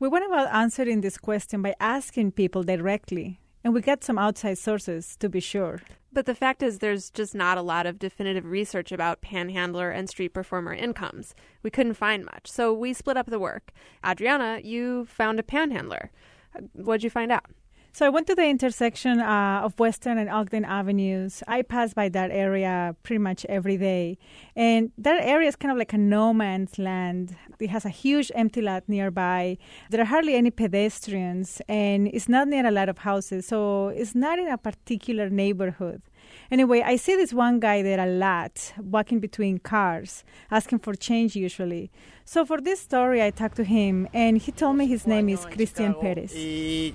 We went about answering this question by asking people directly, and we got some outside sources to be sure. But the fact is, there's just not a lot of definitive research about panhandler and street performer incomes. We couldn't find much, so we split up the work. Adriana, you found a panhandler. What'd you find out? So I went to the intersection uh, of Western and Ogden Avenues. I pass by that area pretty much every day. And that area is kind of like a no man's land. It has a huge empty lot nearby. There are hardly any pedestrians, and it's not near a lot of houses. So it's not in a particular neighborhood. Anyway, I see this one guy there a lot, walking between cars, asking for change usually. So for this story, I talked to him, and he told me his name is Christian Perez. He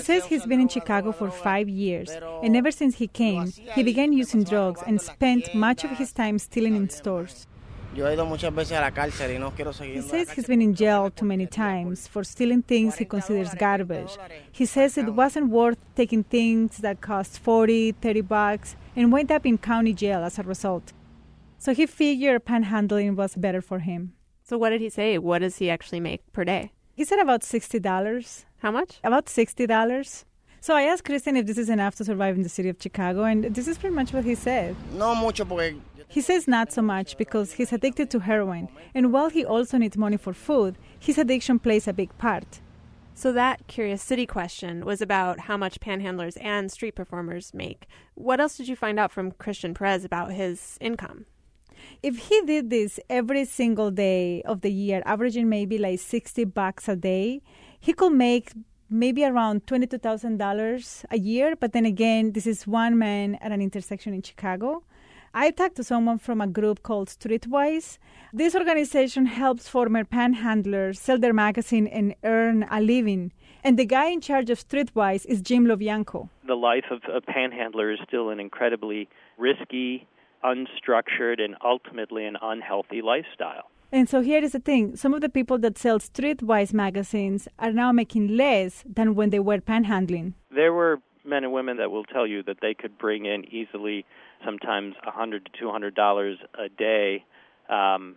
says he's been in Chicago for five years, and ever since he came, he began using drugs and spent much of his time stealing in stores. Yo he ido muchas veces a la cárcel y no quiero seguir. He says he's been in jail too many times for stealing things he considers garbage. He says it wasn't worth taking things that cost 40, 30 bucks and went up in county jail as a result. So he figured panhandling was better for him. So what did he say? What does he actually make per day? He said about $60. How much? About $60. So I asked Christian if this is enough to survive in the city of Chicago, and this is pretty much what he said. No mucho porque he says not so much because he's addicted to heroin, and while he also needs money for food, his addiction plays a big part. So, that Curious City question was about how much panhandlers and street performers make. What else did you find out from Christian Perez about his income? If he did this every single day of the year, averaging maybe like 60 bucks a day, he could make maybe around $22,000 a year. But then again, this is one man at an intersection in Chicago. I talked to someone from a group called Streetwise. This organization helps former panhandlers sell their magazine and earn a living. And the guy in charge of Streetwise is Jim LoBianco. The life of a panhandler is still an incredibly risky, unstructured, and ultimately an unhealthy lifestyle. And so here is the thing some of the people that sell Streetwise magazines are now making less than when they were panhandling. There were men and women that will tell you that they could bring in easily sometimes a hundred to two hundred dollars a day um,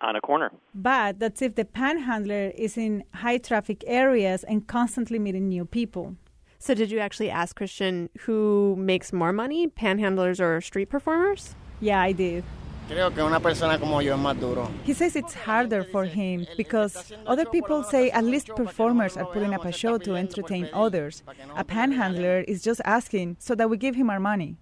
on a corner. But that's if the panhandler is in high traffic areas and constantly meeting new people. So, did you actually ask Christian who makes more money, panhandlers or street performers? Yeah, I did. He says it's harder for him because other people say at least performers are putting up a show to entertain others. A panhandler is just asking so that we give him our money.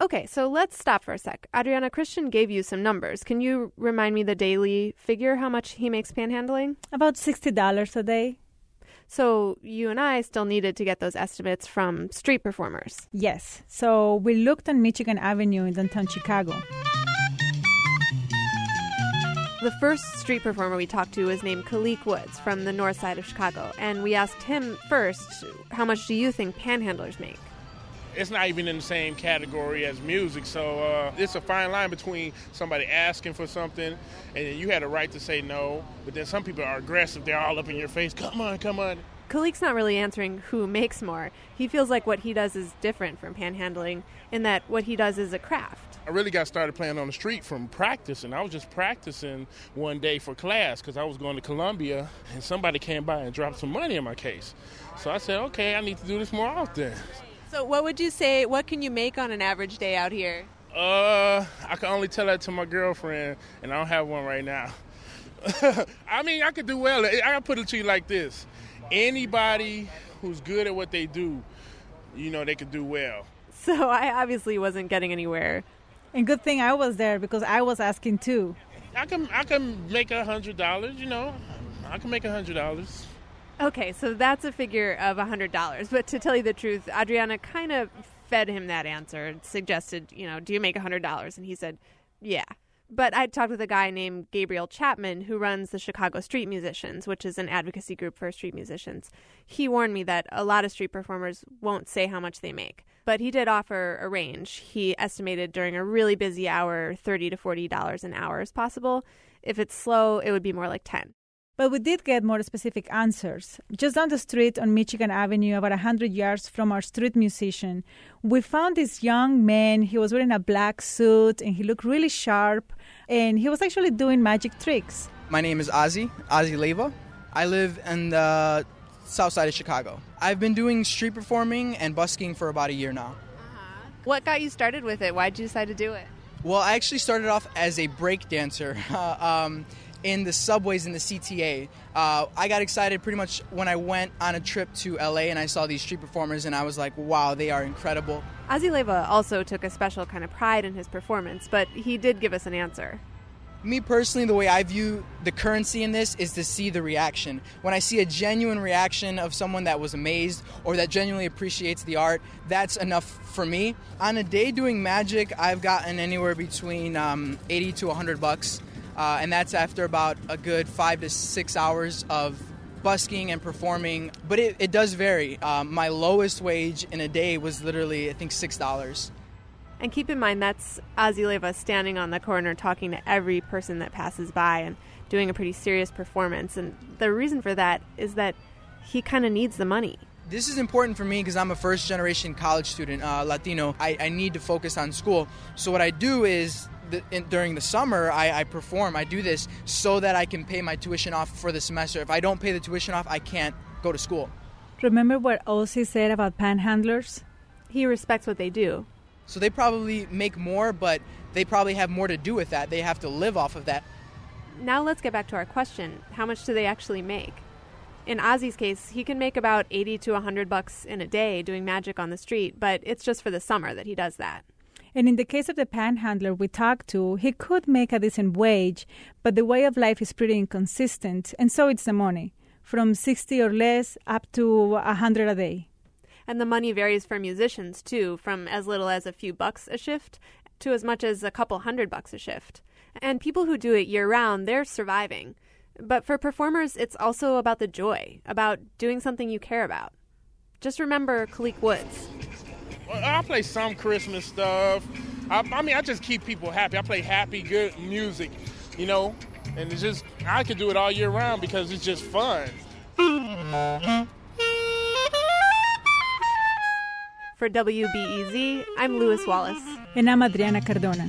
Okay, so let's stop for a sec. Adriana Christian gave you some numbers. Can you remind me the daily figure, how much he makes panhandling? About $60 a day. So you and I still needed to get those estimates from street performers. Yes. So we looked on Michigan Avenue in downtown Chicago. The first street performer we talked to was named Kalik Woods from the north side of Chicago, and we asked him first, how much do you think panhandlers make? it's not even in the same category as music. So uh, it's a fine line between somebody asking for something and you had a right to say no, but then some people are aggressive. They're all up in your face. Come on, come on. Kalik's not really answering who makes more. He feels like what he does is different from panhandling in that what he does is a craft. I really got started playing on the street from practice, and I was just practicing one day for class because I was going to Columbia, and somebody came by and dropped some money in my case. So I said, okay, I need to do this more often. So, what would you say? What can you make on an average day out here? Uh, I can only tell that to my girlfriend, and I don't have one right now. I mean, I could do well. I put it to you like this: anybody who's good at what they do, you know, they could do well. So I obviously wasn't getting anywhere. And good thing I was there because I was asking too. I can I can make a hundred dollars. You know, I can make a hundred dollars. Okay, so that's a figure of a $100. But to tell you the truth, Adriana kind of fed him that answer and suggested, you know, do you make a $100? And he said, yeah. But I talked with a guy named Gabriel Chapman who runs the Chicago Street Musicians, which is an advocacy group for street musicians. He warned me that a lot of street performers won't say how much they make, but he did offer a range. He estimated during a really busy hour, 30 to $40 an hour is possible. If it's slow, it would be more like 10. But we did get more specific answers. Just down the street on Michigan Avenue, about 100 yards from our street musician, we found this young man. He was wearing a black suit and he looked really sharp, and he was actually doing magic tricks. My name is Ozzy, Ozzy Leyva. I live in the south side of Chicago. I've been doing street performing and busking for about a year now. What got you started with it? Why did you decide to do it? Well, I actually started off as a break dancer. um, in the subways in the CTA. Uh, I got excited pretty much when I went on a trip to LA and I saw these street performers, and I was like, wow, they are incredible. Ozzy Leyva also took a special kind of pride in his performance, but he did give us an answer. Me personally, the way I view the currency in this is to see the reaction. When I see a genuine reaction of someone that was amazed or that genuinely appreciates the art, that's enough for me. On a day doing magic, I've gotten anywhere between um, 80 to 100 bucks uh, and that's after about a good five to six hours of busking and performing. But it, it does vary. Um, my lowest wage in a day was literally, I think, six dollars. And keep in mind that's Ozzy standing on the corner talking to every person that passes by and doing a pretty serious performance. And the reason for that is that he kind of needs the money. This is important for me because I'm a first generation college student, uh, Latino. I, I need to focus on school. So, what I do is the, in, during the summer, I, I, perform. I do this so that I can pay my tuition off for the semester. If I don't pay the tuition off, I can't go to school. Remember what Ozzy said about panhandlers? He respects what they do. So they probably make more, but they probably have more to do with that. They have to live off of that. Now let's get back to our question. How much do they actually make? In Ozzy's case, he can make about 80 to 100 bucks in a day doing magic on the street, but it's just for the summer that he does that. And in the case of the panhandler we talked to, he could make a decent wage, but the way of life is pretty inconsistent, and so it's the money, from 60 or less up to 100 a day. And the money varies for musicians too, from as little as a few bucks a shift to as much as a couple hundred bucks a shift. And people who do it year round, they're surviving. But for performers, it's also about the joy, about doing something you care about. Just remember Kalik Woods. I play some Christmas stuff. I, I, mean, I just keep people happy. I play happy, good music, you know, and it's just I could do it all year round because it's just fun. For WBEZ, I'm Lewis Wallace. And I'm Adriana Cardona.